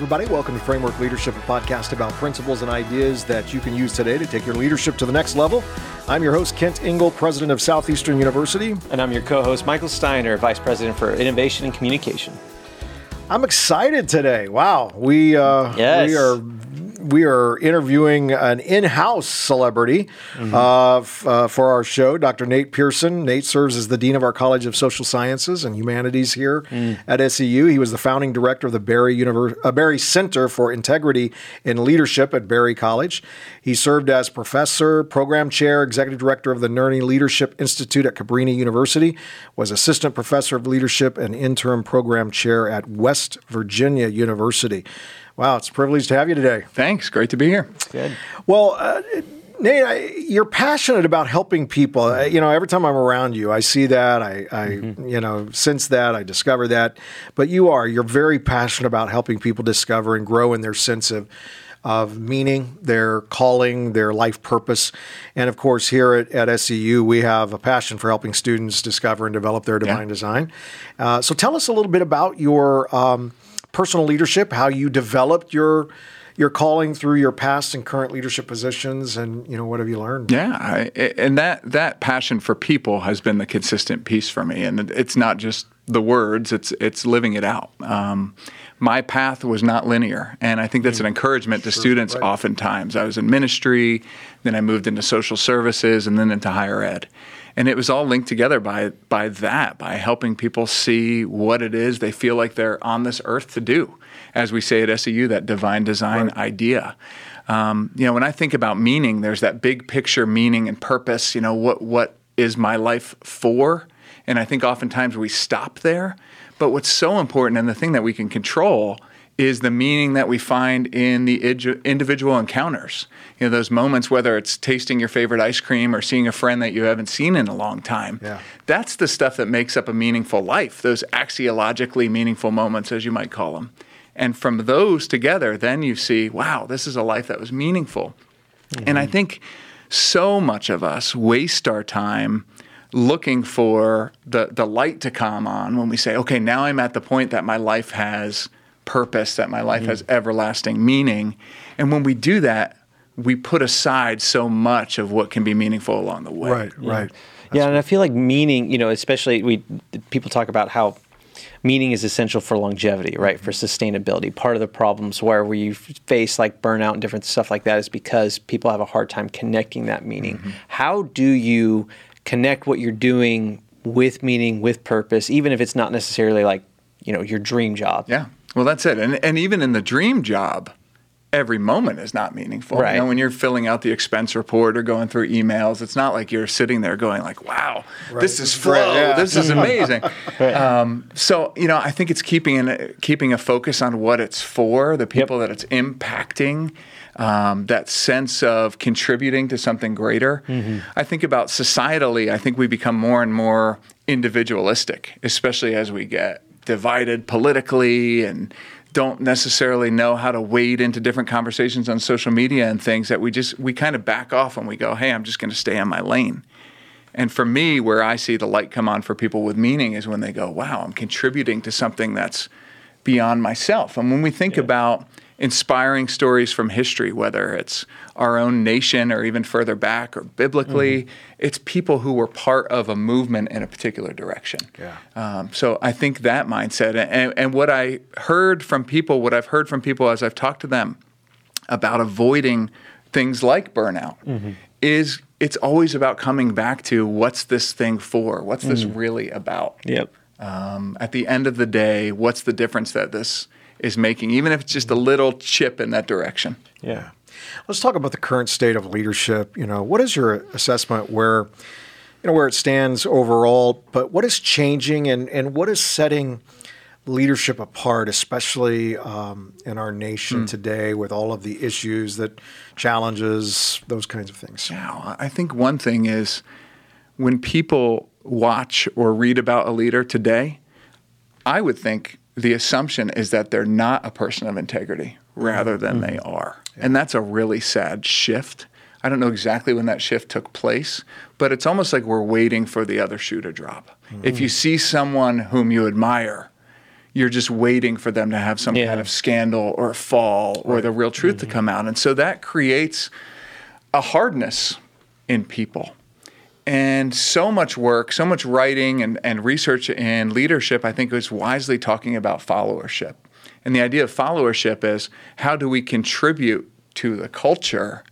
Everybody. Welcome to Framework Leadership, a podcast about principles and ideas that you can use today to take your leadership to the next level. I'm your host, Kent Ingle, president of Southeastern University. And I'm your co host, Michael Steiner, vice president for innovation and communication. I'm excited today. Wow. We, uh, yes. we are we are interviewing an in-house celebrity mm-hmm. uh, f- uh, for our show, Dr. Nate Pearson. Nate serves as the dean of our College of Social Sciences and Humanities here mm. at SEU. He was the founding director of the Berry, Univers- uh, Berry Center for Integrity and Leadership at Berry College. He served as professor, program chair, executive director of the Nerney Leadership Institute at Cabrini University, was assistant professor of leadership and interim program chair at West Virginia University. Wow, it's a privilege to have you today. Thanks. Great to be here. Good. Well, uh, Nate, I, you're passionate about helping people. Uh, you know, every time I'm around you, I see that. I, I mm-hmm. you know, sense that. I discover that. But you are. You're very passionate about helping people discover and grow in their sense of of meaning, their calling, their life purpose. And of course, here at, at SEU, we have a passion for helping students discover and develop their divine yeah. design. Uh, so tell us a little bit about your um, personal leadership, how you developed your your calling through your past and current leadership positions, and you know what have you learned? Yeah, I, and that that passion for people has been the consistent piece for me, and it's not just the words; it's it's living it out. Um, my path was not linear, and I think that's an mm. encouragement to sure, students. Right. Oftentimes, I was in ministry, then I moved into social services, and then into higher ed and it was all linked together by by that by helping people see what it is they feel like they're on this earth to do. As we say at SEU that divine design right. idea. Um, you know when I think about meaning there's that big picture meaning and purpose you know what what is my life for? And I think oftentimes we stop there. But what's so important and the thing that we can control is the meaning that we find in the individual encounters. You know, those moments, whether it's tasting your favorite ice cream or seeing a friend that you haven't seen in a long time. Yeah. That's the stuff that makes up a meaningful life, those axiologically meaningful moments, as you might call them. And from those together, then you see, wow, this is a life that was meaningful. Mm-hmm. And I think so much of us waste our time looking for the, the light to come on when we say, okay, now I'm at the point that my life has – purpose, that my life mm-hmm. has everlasting meaning. And when we do that, we put aside so much of what can be meaningful along the way. Right, yeah. right. yeah, and I feel like meaning, you know, especially we people talk about how meaning is essential for longevity, right? For sustainability. Part of the problems where we face like burnout and different stuff like that is because people have a hard time connecting that meaning. Mm-hmm. How do you connect what you're doing with meaning, with purpose, even if it's not necessarily like, you know, your dream job? Yeah. Well, that's it. And, and even in the dream job, every moment is not meaningful. Right. You know, when you're filling out the expense report or going through emails, it's not like you're sitting there going like, "Wow, right. this is flow. Right, yeah. This is amazing." um, so, you know, I think it's keeping an, keeping a focus on what it's for, the people yep. that it's impacting. Um, that sense of contributing to something greater. Mm-hmm. I think about societally, I think we become more and more individualistic, especially as we get divided politically and don't necessarily know how to wade into different conversations on social media and things that we just we kind of back off and we go, "Hey, I'm just going to stay on my lane." And for me, where I see the light come on for people with meaning is when they go, "Wow, I'm contributing to something that's beyond myself." And when we think yeah. about inspiring stories from history, whether it's our own nation or even further back or biblically. Mm-hmm. It's people who were part of a movement in a particular direction. Yeah. Um, so I think that mindset, and, and what I heard from people, what I've heard from people as I've talked to them about avoiding things like burnout, mm-hmm. is it's always about coming back to what's this thing for? What's this really about? Yep. Um, at the end of the day, what's the difference that this is making, even if it's just a little chip in that direction. Yeah. Let's talk about the current state of leadership. You know, what is your assessment where, you know, where it stands overall, but what is changing and, and what is setting leadership apart, especially um, in our nation mm. today with all of the issues that challenges, those kinds of things? Yeah, I think one thing is when people watch or read about a leader today, I would think the assumption is that they're not a person of integrity rather than mm-hmm. they are. Yeah. And that's a really sad shift. I don't know exactly when that shift took place, but it's almost like we're waiting for the other shoe to drop. Mm-hmm. If you see someone whom you admire, you're just waiting for them to have some Yeah. kind of scandal or fall or the real truth to come out. And so that creates a hardness in people. And so much work, so much writing and, and research and leadership, I think, is wisely talking about followership. And the idea of followership is how do we contribute to the culture,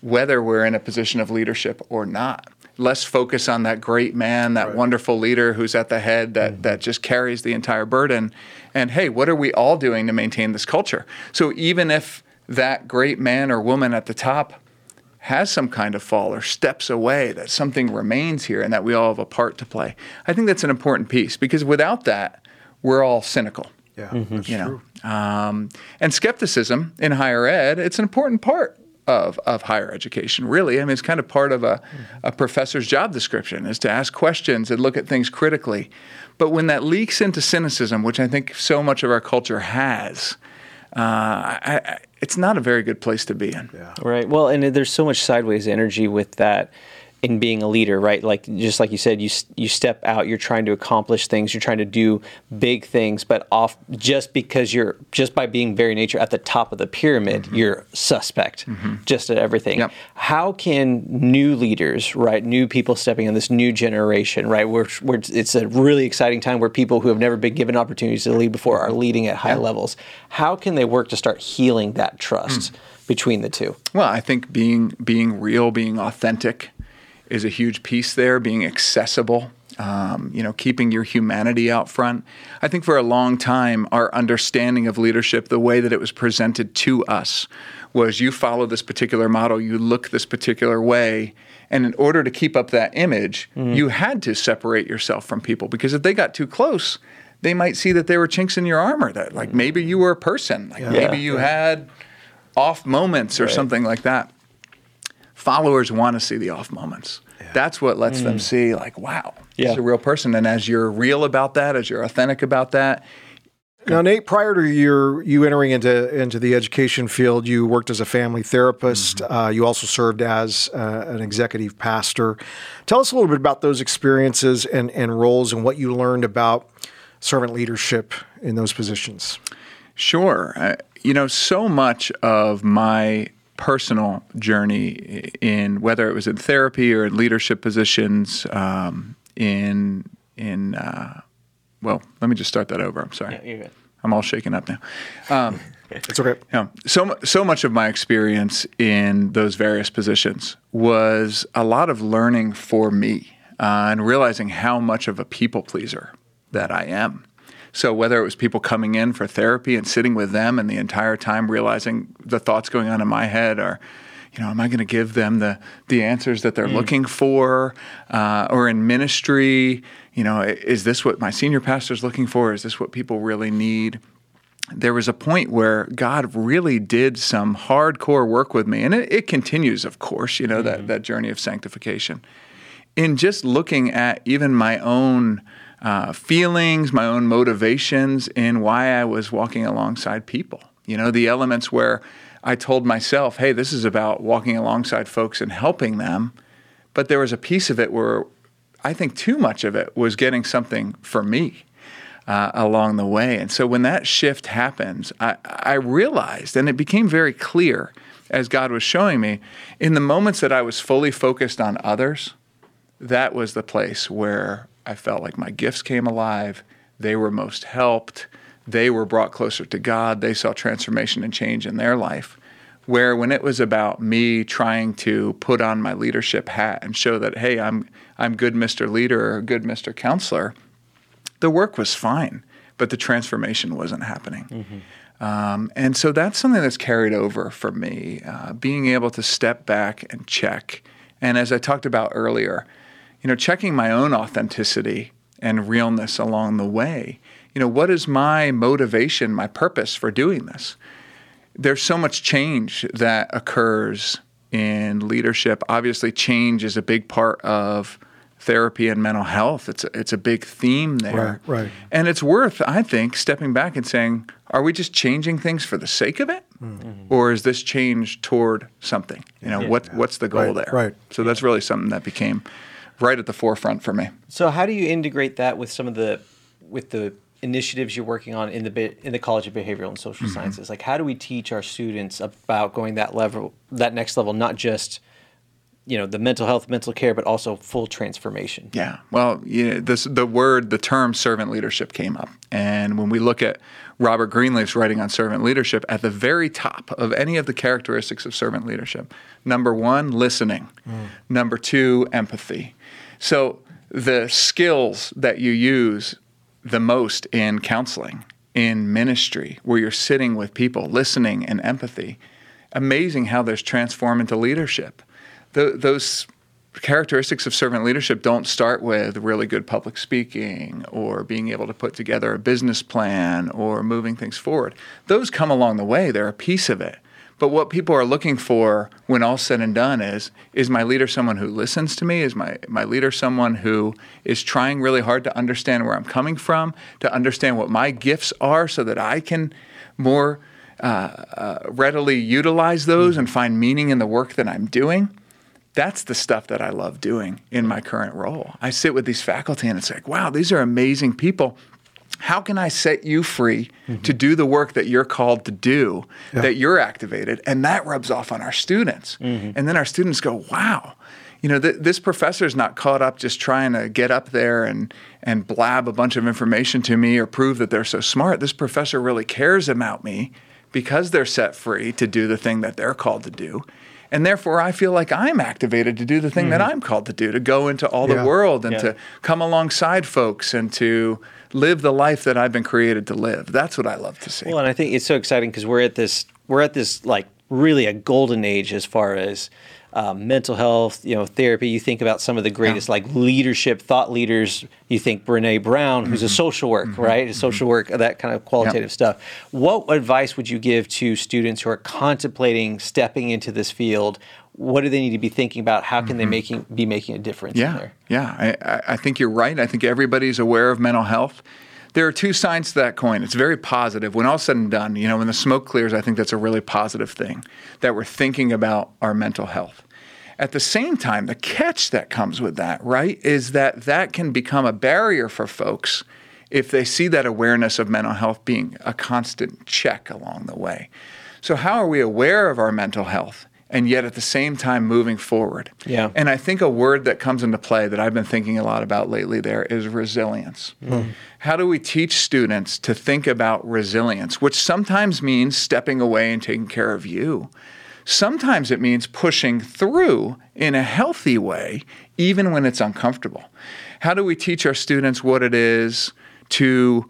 whether we're in a position of leadership or not? Less focus on that great man, that wonderful leader who's at the head that, mm-hmm. that just carries the entire burden. And hey, what are we all doing to maintain this culture? So even if that great man or woman at the top has some kind of fall or steps away, that something remains here and that we all have a part to play. I think that's an important piece because without that, we're all cynical. Yeah, that's You true. um, and skepticism in higher ed, it's an important part of, of higher education, really. I mean, it's kind of part of a, a professor's job description is to ask questions and look at things critically. But when that leaks into cynicism, which I think so much of our culture has, uh, I, I, it's not a very good place to be in. Yeah. Right. Well, and there's so much sideways energy with that in being a leader, right? Like just like you said, you you step out, you're trying to accomplish things, you're trying to do big things, but off just because you're just by being very nature at the top of the pyramid, mm-hmm. you're suspect mm-hmm. just at everything. Yep. How can new leaders, right, new people stepping in this new generation, right, where, where it's a really exciting time where people who have never been given opportunities to lead before are leading at high levels. How can they work to start healing that trust mm. between the two? Well, I think being being real, being authentic, is a huge piece there. Being accessible, um, you know, keeping your humanity out front. I think for a long time, our understanding of leadership, the way that it was presented to us, was you follow this particular model, you look this particular way. And in order to keep up that image, you had to separate yourself from people because if they got too close, they might see that there were chinks in your armor. That like maybe you were a person, like maybe you had off moments or something like that followers want to see the off moments. That's what lets them see, like, wow, this Yeah. is a real person. And as you're real about that, as you're authentic about that, Now, Nate, prior to your you entering into into the education field, you worked as a family therapist. Uh, you also served as uh, an executive pastor. Tell us a little bit about those experiences and, and roles and what you learned about servant leadership in those positions. Sure. Uh, you know, so much of my personal journey in whether it was in therapy or in leadership positions, um, in in uh, well, let me just start that over. I'm sorry. you're good. I'm all shaken up now. Um, It's okay. Yeah. So so much of my experience in those various positions was a lot of learning for me uh, and realizing how much of a people pleaser that I am. So whether it was people coming in for therapy and sitting with them and the entire time realizing the thoughts going on in my head are, you know, am I going to give them the the answers that they're looking for? Uh, or in ministry, you know, is this what my senior pastor is looking for? Is this what people really need? there was a point where God really did some hardcore work with me, and it, it continues, of course, you know, that, that journey of sanctification. In just looking at even my own uh, feelings, my own motivations in why I was walking alongside people. You know, the elements where I told myself, hey, this is about walking alongside folks and helping them. But there was a piece of it where I think too much of it was getting something for me uh, along the way. And so when that shift happens, I, I realized, and it became very clear as God was showing me, in the moments that I was fully focused on others, that was the place where I felt like my gifts came alive. They were most helped. They were brought closer to God. They saw transformation and change in their life. Where when it was about me trying to put on my leadership hat and show that, hey, I'm I'm good Mr. Leader or good Mr. Counselor, the work was fine, but the transformation wasn't happening. Um, and so that's something that's carried over for me, uh, being able to step back and check. And as I talked about earlier, you know, checking my own authenticity and realness along the way. You know, what is my motivation, my purpose for doing this? There's so much change that occurs in leadership. Obviously, change is a big part of therapy and mental health. It's a, it's a big theme there. Right, right. And it's worth, I think, stepping back and saying, are we just changing things for the sake of it? Hmm. Mm-hmm. Or is this change toward something? You know, what what's the goal Right, there? right. So that's really something that became right at the forefront for me. So how do you integrate that with some of the with the initiatives you're working on in the in the College of Behavioral and Social Mm-hmm. Sciences. Like, how do we teach our students about going that level, that next level, not just you know the mental health, mental care, but also full transformation. Yeah. Well, you know, this, the word, the term servant leadership came up. And when we look at Robert Greenleaf's writing on servant leadership, at the very top of any of the characteristics of servant leadership, number one, listening. Number two, empathy. So the skills that you use the most in counseling, in ministry, where you're sitting with people, listening and empathy, amazing how those transform into leadership. Th- those characteristics of servant leadership don't start with really good public speaking or being able to put together a business plan or moving things forward. Those come along the way, they're a piece of it. But what people are looking for when all's said and done is is my leader someone who listens to me? Is my, my leader someone who is trying really hard to understand where I'm coming from, to understand what my gifts are so that I can more uh, uh, readily utilize those and find meaning in the work that I'm doing? that's the stuff that I love doing in my current role. I sit with these faculty and it's like, wow, these are amazing people. How can I set you free mm-hmm. to do the work that you're called to do, yeah. that you're activated? And that rubs off on our students. Mm-hmm. And then our students go, wow, you know, th- this is not caught up just trying to get up there and, and blab a bunch of information to me or prove that they're so smart. This professor really cares about me because they're set free to do the thing that they're called to do. And therefore, I feel like I'm activated to do the thing mm. that I'm called to do, to go into all yeah. the world and yeah. to come alongside folks and to live the life that I've been created to live. That's what I love to see. Well, and I think it's so exciting because we're at this, we're at this like really a golden age as far as um, mental health, you know, therapy. You think about some of the greatest yeah. like leadership thought leaders. You think Brene Brown, who's mm-hmm. a social work, mm-hmm. right? A social work, that kind of qualitative stuff. What advice would you give to students who are contemplating stepping into this field? What do they need to be thinking about? How can mm-hmm. they making be making a difference? Yeah, yeah. I, I think you're right. I think everybody's aware of mental health there are two sides to that coin. It's very positive. When all's said and done, you know, when the smoke clears, I think that's a really positive thing that we're thinking about our mental health. At the same time, the catch that comes with that, right, is that that can become a barrier for folks if they see that awareness of mental health being a constant check along the way. So, how are we aware of our mental health? And yet at the same time moving forward. Yeah. And I think a word that comes into play that I've been thinking a lot about lately there is resilience. Mm. How do we teach students to think about resilience, which sometimes means stepping away and taking care of you? Sometimes it means pushing through in a healthy way, even when it's uncomfortable. How do we teach our students what it is to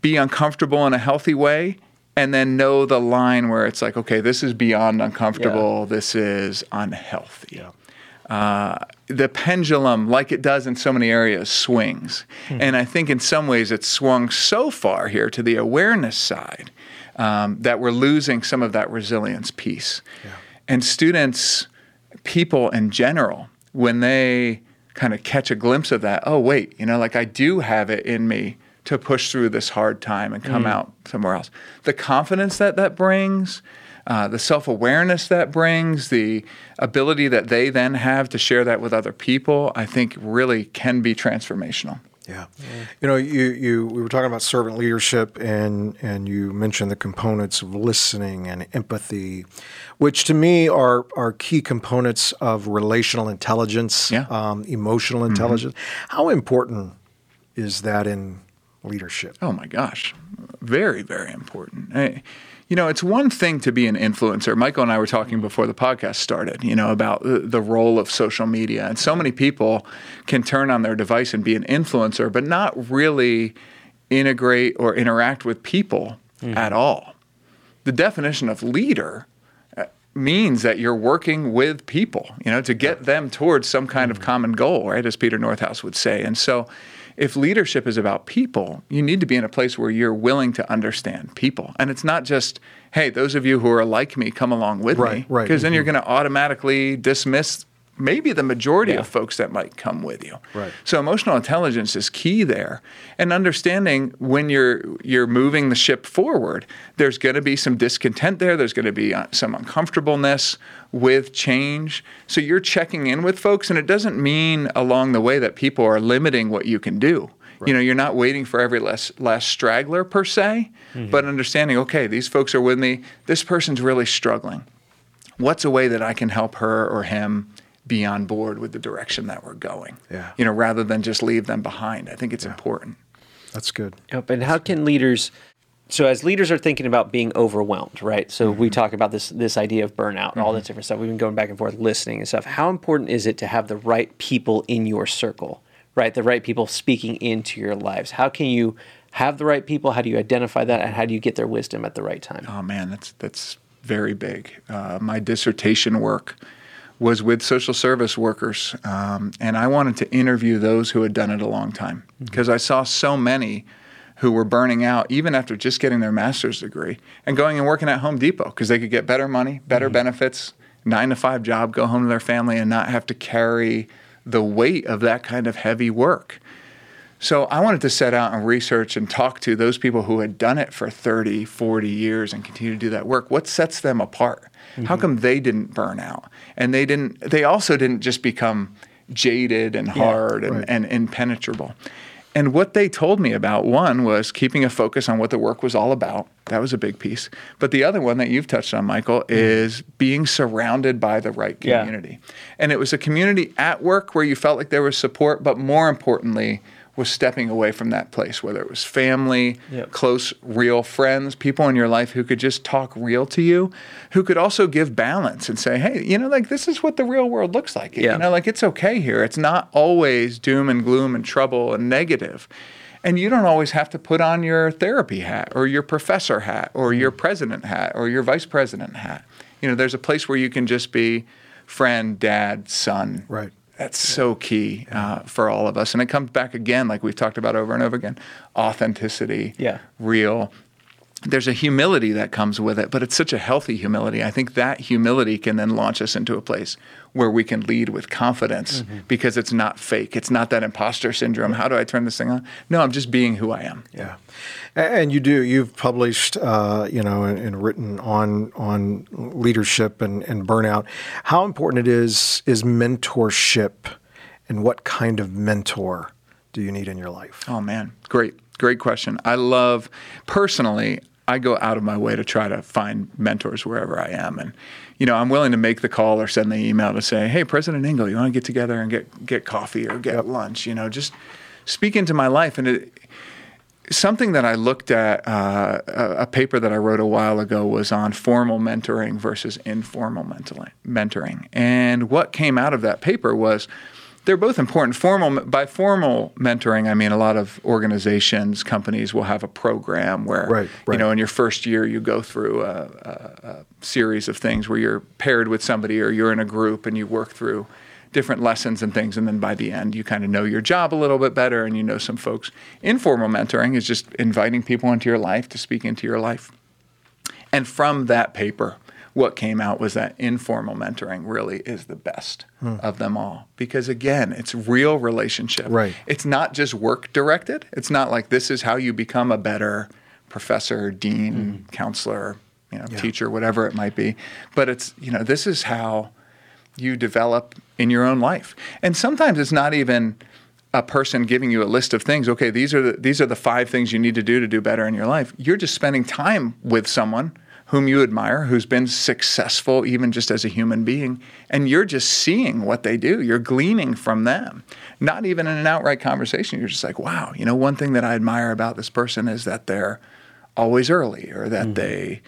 be uncomfortable in a healthy way and then know the line where it's like, okay, this is beyond uncomfortable, yeah. this is unhealthy. Yeah. Uh, the pendulum, like it does in so many areas, swings. Hmm. And I think in some ways it's swung so far here to the awareness side um, that we're losing some of that resilience piece. Yeah. And students, people in general, when they kind of catch a glimpse of that, oh, wait, you know, like I do have it in me to push through this hard time and come mm. out somewhere else. The confidence that that brings, uh, the self awareness that brings, the ability that they then have to share that with other people, I think really can be transformational. Yeah. yeah. You know, you, you we were talking about servant leadership and and you mentioned the components of listening and empathy, which to me are are key components of relational intelligence, yeah. um, emotional intelligence. Mm-hmm. How important is that in leadership? Oh my gosh, very, very important. I, you know, it's one thing to be an influencer. Michael and I were talking before the podcast started, you know, about the, role of social media. And so many people can turn on their device and be an influencer, but not really integrate or interact with people mm-hmm. at all. The definition of leader uh, means that you're working with people, you know, to get them towards some kind mm-hmm. of common goal, right? As Peter Northouse would say. And so, if leadership is about people, you need to be in a place where you're willing to understand people. And it's not just, hey, those of you who are like me, come along with right, me. Right. Because then mm-hmm. you're going to automatically dismiss maybe the majority yeah. of folks that might come with you. Right. So emotional intelligence is key there. And understanding when you're you're moving the ship forward, there's going to be some discontent there, there's going to be uh, some uncomfortableness with change. So you're checking in with folks and it doesn't mean along the way that people are limiting what you can do. You know, you're not waiting for every last, last straggler per se, but understanding, okay, these folks are with me. This person's really struggling. What's a way that I can help her or him be on board with the direction that we're going? Yeah. You know, rather than just leave them behind. I think it's important. That's good. Yep. And how can leaders? So as leaders are thinking about being overwhelmed, right? So we talk about this this idea of burnout and all that different stuff. We've been going back and forth listening and stuff. How important is it to have the right people in your circle, right? The right people speaking into your lives. How can you have the right people? How do you identify that, and how do you get their wisdom at the right time? Oh man, that's that's very big. Uh, my dissertation work was with social service workers, um, and I wanted to interview those who had done it a long time. Because I saw so many who were burning out even after just getting their master's degree and going and working at Home Depot because they could get better money, better benefits, nine to five job, go home to their family, and not have to carry the weight of that kind of heavy work. So I wanted to set out and research and talk to those people who had done it for 30, 40 years and continue to do that work. What sets them apart? How mm-hmm. come they didn't burn out? And they didn't they also didn't just become jaded and hard and, right. and impenetrable. And what they told me about one was keeping a focus on what the work was all about. That was a big piece. But the other one that you've touched on, Michael, mm-hmm. is being surrounded by the right Yeah. community. And it was a community at work where you felt like there was support, but more importantly, was stepping away from that place, whether it was family, Yep. close, real friends, people in your life who could just talk real to you, who could also give balance and say, hey, you know, like this is what the real world looks like. Yeah. You know, like it's okay here. It's not always doom and gloom and trouble and negative. And you don't always have to put on your therapy hat or your professor hat or your mm. president hat or your vice president hat. You know, there's a place where you can just be friend, dad, son. Right. That's so key uh, for all of us. And it comes back again, like we've talked about over and over again authenticity, Yeah. real. There's a humility that comes with it, but it's such a healthy humility. I think that humility can then launch us into a place where we can lead with confidence because it's not fake. It's not that imposter syndrome. How do I turn this thing on? No, I'm just being who I am. Yeah, and you do. You've published, uh, you know, and, and written on on leadership and, and burnout. How important it is is mentorship, and what kind of mentor do you need in your life? Oh man, great, great question. I love personally. I go out of my way to try to find mentors wherever I am, and you know I'm willing to make the call or send the email to say, "Hey, President Ingle, you want to get together and get get coffee or get lunch?" You know, just speak into my life. And it, something that I looked at, uh, a, a paper that I wrote a while ago was on formal mentoring versus informal mentoring. And what came out of that paper was they're both important. Formal by formal mentoring, I mean a lot of organizations, companies will have a program where Right, you know in your first year you go through a, a, a series of things where you're paired with somebody or you're in a group and you work through different lessons and things. And then by the end you kind of know your job a little bit better and you know some folks. Informal mentoring is just inviting people into your life to speak into your life. And from that paper, what came out was that informal mentoring really is the best hmm. of them all. Because again, it's real relationship. Right. It's not just work directed. It's not like this is how you become a better professor, dean, hmm. counselor, you know, teacher, whatever it might be. But it's, you know, this is how you develop in your own life. And sometimes it's not even a person giving you a list of things. Okay, these are the these are the five things you need to do to do better in your life. You're just spending time with someone whom you admire, who's been successful even just as a human being, and you're just seeing what they do. You're gleaning from them. Not even in an outright conversation. You're just like, wow, you know, one thing that I admire about this person is that they're always early or that they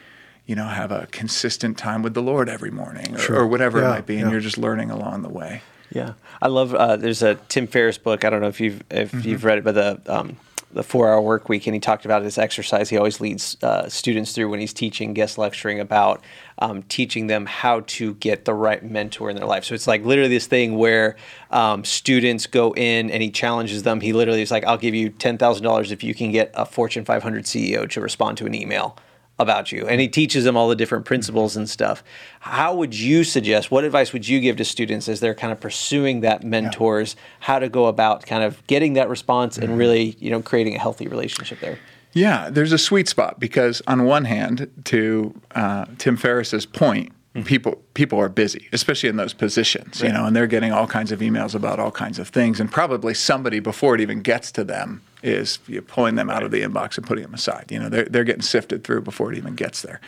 you know, have a consistent time with the Lord every morning or, or whatever Yeah, it might be, and yeah. you're just learning along the way. Yeah, I love. Uh, there's a Tim Ferriss book. I don't know if you've if Mm-hmm. you've read it, but the um, the four hour work week, and he talked about this exercise he always leads uh, students through when he's teaching, guest lecturing about um, teaching them how to get the right mentor in their life. So it's like literally this thing where um, students go in and he challenges them. He literally is like, "I'll give you ten thousand dollars if you can get a Fortune 500 CEO to respond to an email." About you and he teaches them all the different principles and stuff. How would you suggest what advice would you give to students as they're kind of pursuing that mentors how to go about kind of getting that response and really you know creating a healthy relationship there? Yeah, there's a sweet spot because on one hand, to uh, Tim Ferriss's point, people people are busy, especially in those positions, you know, and they're getting all kinds of emails about all kinds of things, and probably somebody before it even gets to them is you know, pulling them out of the inbox and putting them aside. You know, they're they're getting sifted through before it even gets there.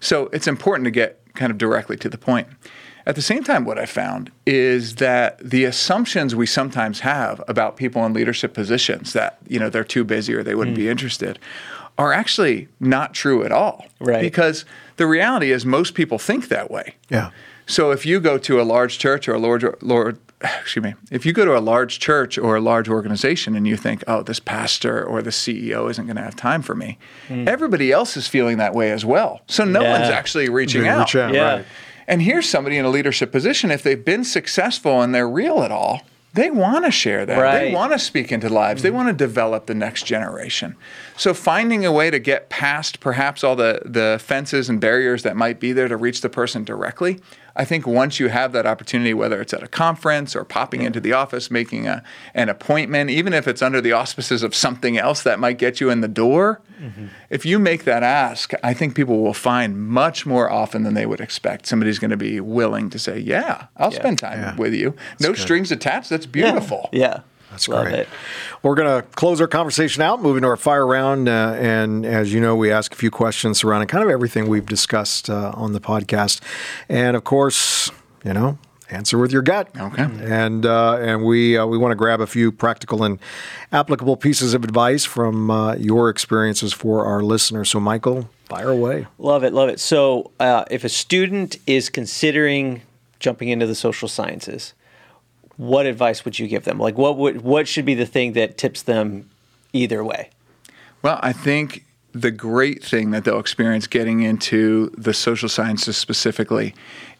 So it's important to get kind of directly to the point. At the same time, what I found is that the assumptions we sometimes have about people in leadership positions that you know they're too busy or they wouldn't mm. be interested are actually not true at all. Right. Because the reality is most people think that way. Yeah. So if you go to a large church or a large, large excuse me, if you go to a large church or a large organization and you think, oh, this pastor or the CEO isn't going to have time for me, mm. everybody else is feeling that way as well. So no yeah. one's actually reaching out. Reach out. Yeah. Right. And here's somebody in a leadership position, if they've been successful and they're real at all, they want to share that. Right. They want to speak into lives. Mm-hmm. They want to develop the next generation. So finding a way to get past perhaps all the, the fences and barriers that might be there to reach the person directly I think once you have that opportunity, whether it's at a conference or popping into the office, making a, an appointment, even if it's under the auspices of something else that might get you in the door, mm-hmm. if you make that ask, I think people will find much more often than they would expect. Somebody's going to be willing to say, Yeah, I'll yeah. spend time yeah. with you. That's no good. strings attached. That's beautiful. yeah. That's Love great. It. We're going to close our conversation out, moving to our fire round. Uh, and as you know, we ask a few questions surrounding kind of everything we've discussed uh, on the podcast. And of course, you know, answer with your gut. Okay. And uh, and we uh, we want to grab a few practical and applicable pieces of advice from uh, your experiences for our listeners. So, Michael, fire away. Love it, love it. So, uh, if a student is considering jumping into the social sciences, what advice would you give them? Like, what would what should be the thing that tips them either way? Well, I think the great thing that they'll experience getting into the social sciences specifically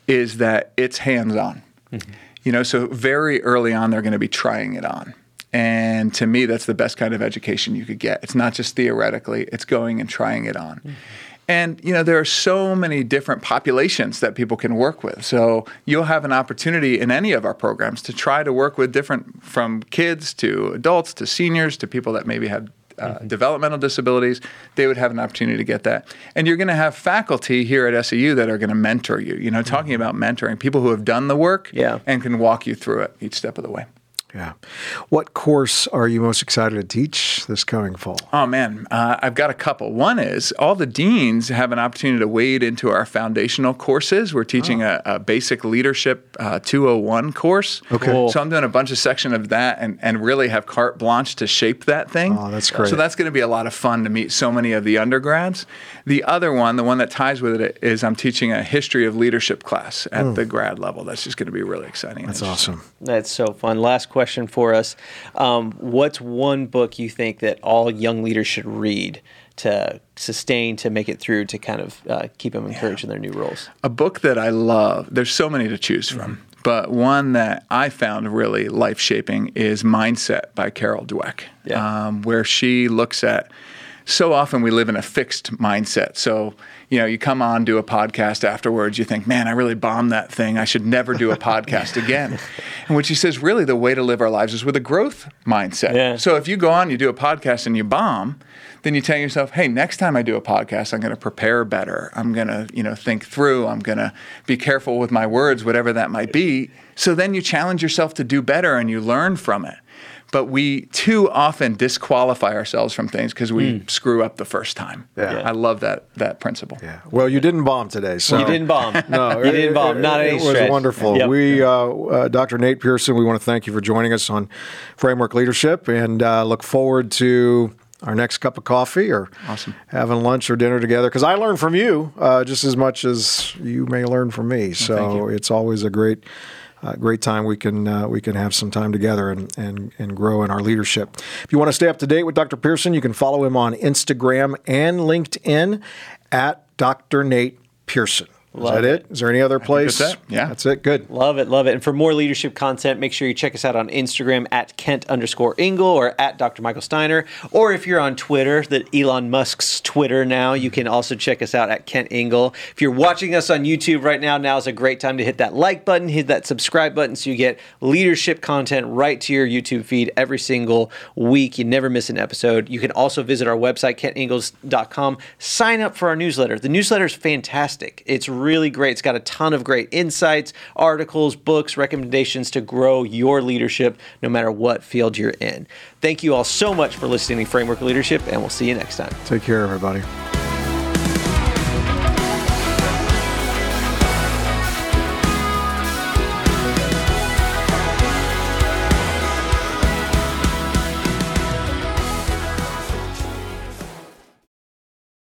is that it's hands on. Mm-hmm. You know, so very early on, they're going to be trying it on. And to me, that's the best kind of education you could get. It's not just theoretically, it's going and trying it on. Mm-hmm. And you know there are so many different populations that people can work with. So you'll have an opportunity in any of our programs to try to work with different from kids to adults to seniors to people that maybe have uh, mm-hmm. developmental disabilities, they would have an opportunity to get that. And you're going to have faculty here at SEU that are going to mentor you. You know, talking mm-hmm. about mentoring people who have done the work yeah. and can walk you through it each step of the way. Yeah. What course are you most excited to teach this coming fall? Oh, man. Uh, I've got a couple. One is all the deans have an opportunity to wade into our foundational courses. We're teaching oh. a, a, basic leadership uh, 201 course. Okay. Cool. So I'm doing a bunch of section of that and, and really have carte blanche to shape that thing. Oh, that's great. So that's going to be a lot of fun to meet so many of the undergrads. The other one, the one that ties with it, is I'm teaching a history of leadership class at mm. the grad level. That's just going to be really exciting. That's awesome. That's so fun. Last question question for us. Um, what's one book you think that all young leaders should read to sustain, to make it through, to kind of uh, keep them encouraged yeah. in their new roles? A book that I love. There's so many to choose from. Mm-hmm. But one that I found really life shaping is Mindset by Carol Dweck, yeah. um, where she looks at so often we live in a fixed mindset. So, you know, you come on, do a podcast afterwards, you think, man, I really bombed that thing. I should never do a podcast again. And what she says, really, the way to live our lives is with a growth mindset. Yeah. So if you go on, you do a podcast and you bomb, then you tell yourself, hey, next time I do a podcast, I'm going to prepare better. I'm going to, you know, think through. I'm going to be careful with my words, whatever that might be. So then you challenge yourself to do better and you learn from it but we too often disqualify ourselves from things because we mm. screw up the first time. Yeah. yeah. I love that that principle. Yeah. Well, you didn't bomb today, so you didn't bomb. no, you didn't bomb. Not it, any. It was stretch. wonderful. Yep. We, uh, uh, Dr. Nate Pearson, we want to thank you for joining us on Framework Leadership, and uh, look forward to our next cup of coffee or awesome. having lunch or dinner together because I learn from you uh, just as much as you may learn from me. So it's always a great uh, great time we can uh, we can have some time together and, and and grow in our leadership. If you want to stay up to date with Dr. Pearson, you can follow him on Instagram and LinkedIn at Dr. Nate Pearson. Is Love that it. it? Is there any other place? That's yeah. That's it. Good. Love it. Love it. And for more leadership content, make sure you check us out on Instagram at Kent underscore Ingle or at Dr. Michael Steiner. Or if you're on Twitter, that Elon Musk's Twitter now, you can also check us out at Kent Ingle. If you're watching us on YouTube right now, now is a great time to hit that like button, hit that subscribe button so you get leadership content right to your YouTube feed every single week. You never miss an episode. You can also visit our website, kentingles.com. Sign up for our newsletter. The newsletter is fantastic. It's really great. It's got a ton of great insights, articles, books, recommendations to grow your leadership no matter what field you're in. Thank you all so much for listening to Framework Leadership, and we'll see you next time. Take care, everybody.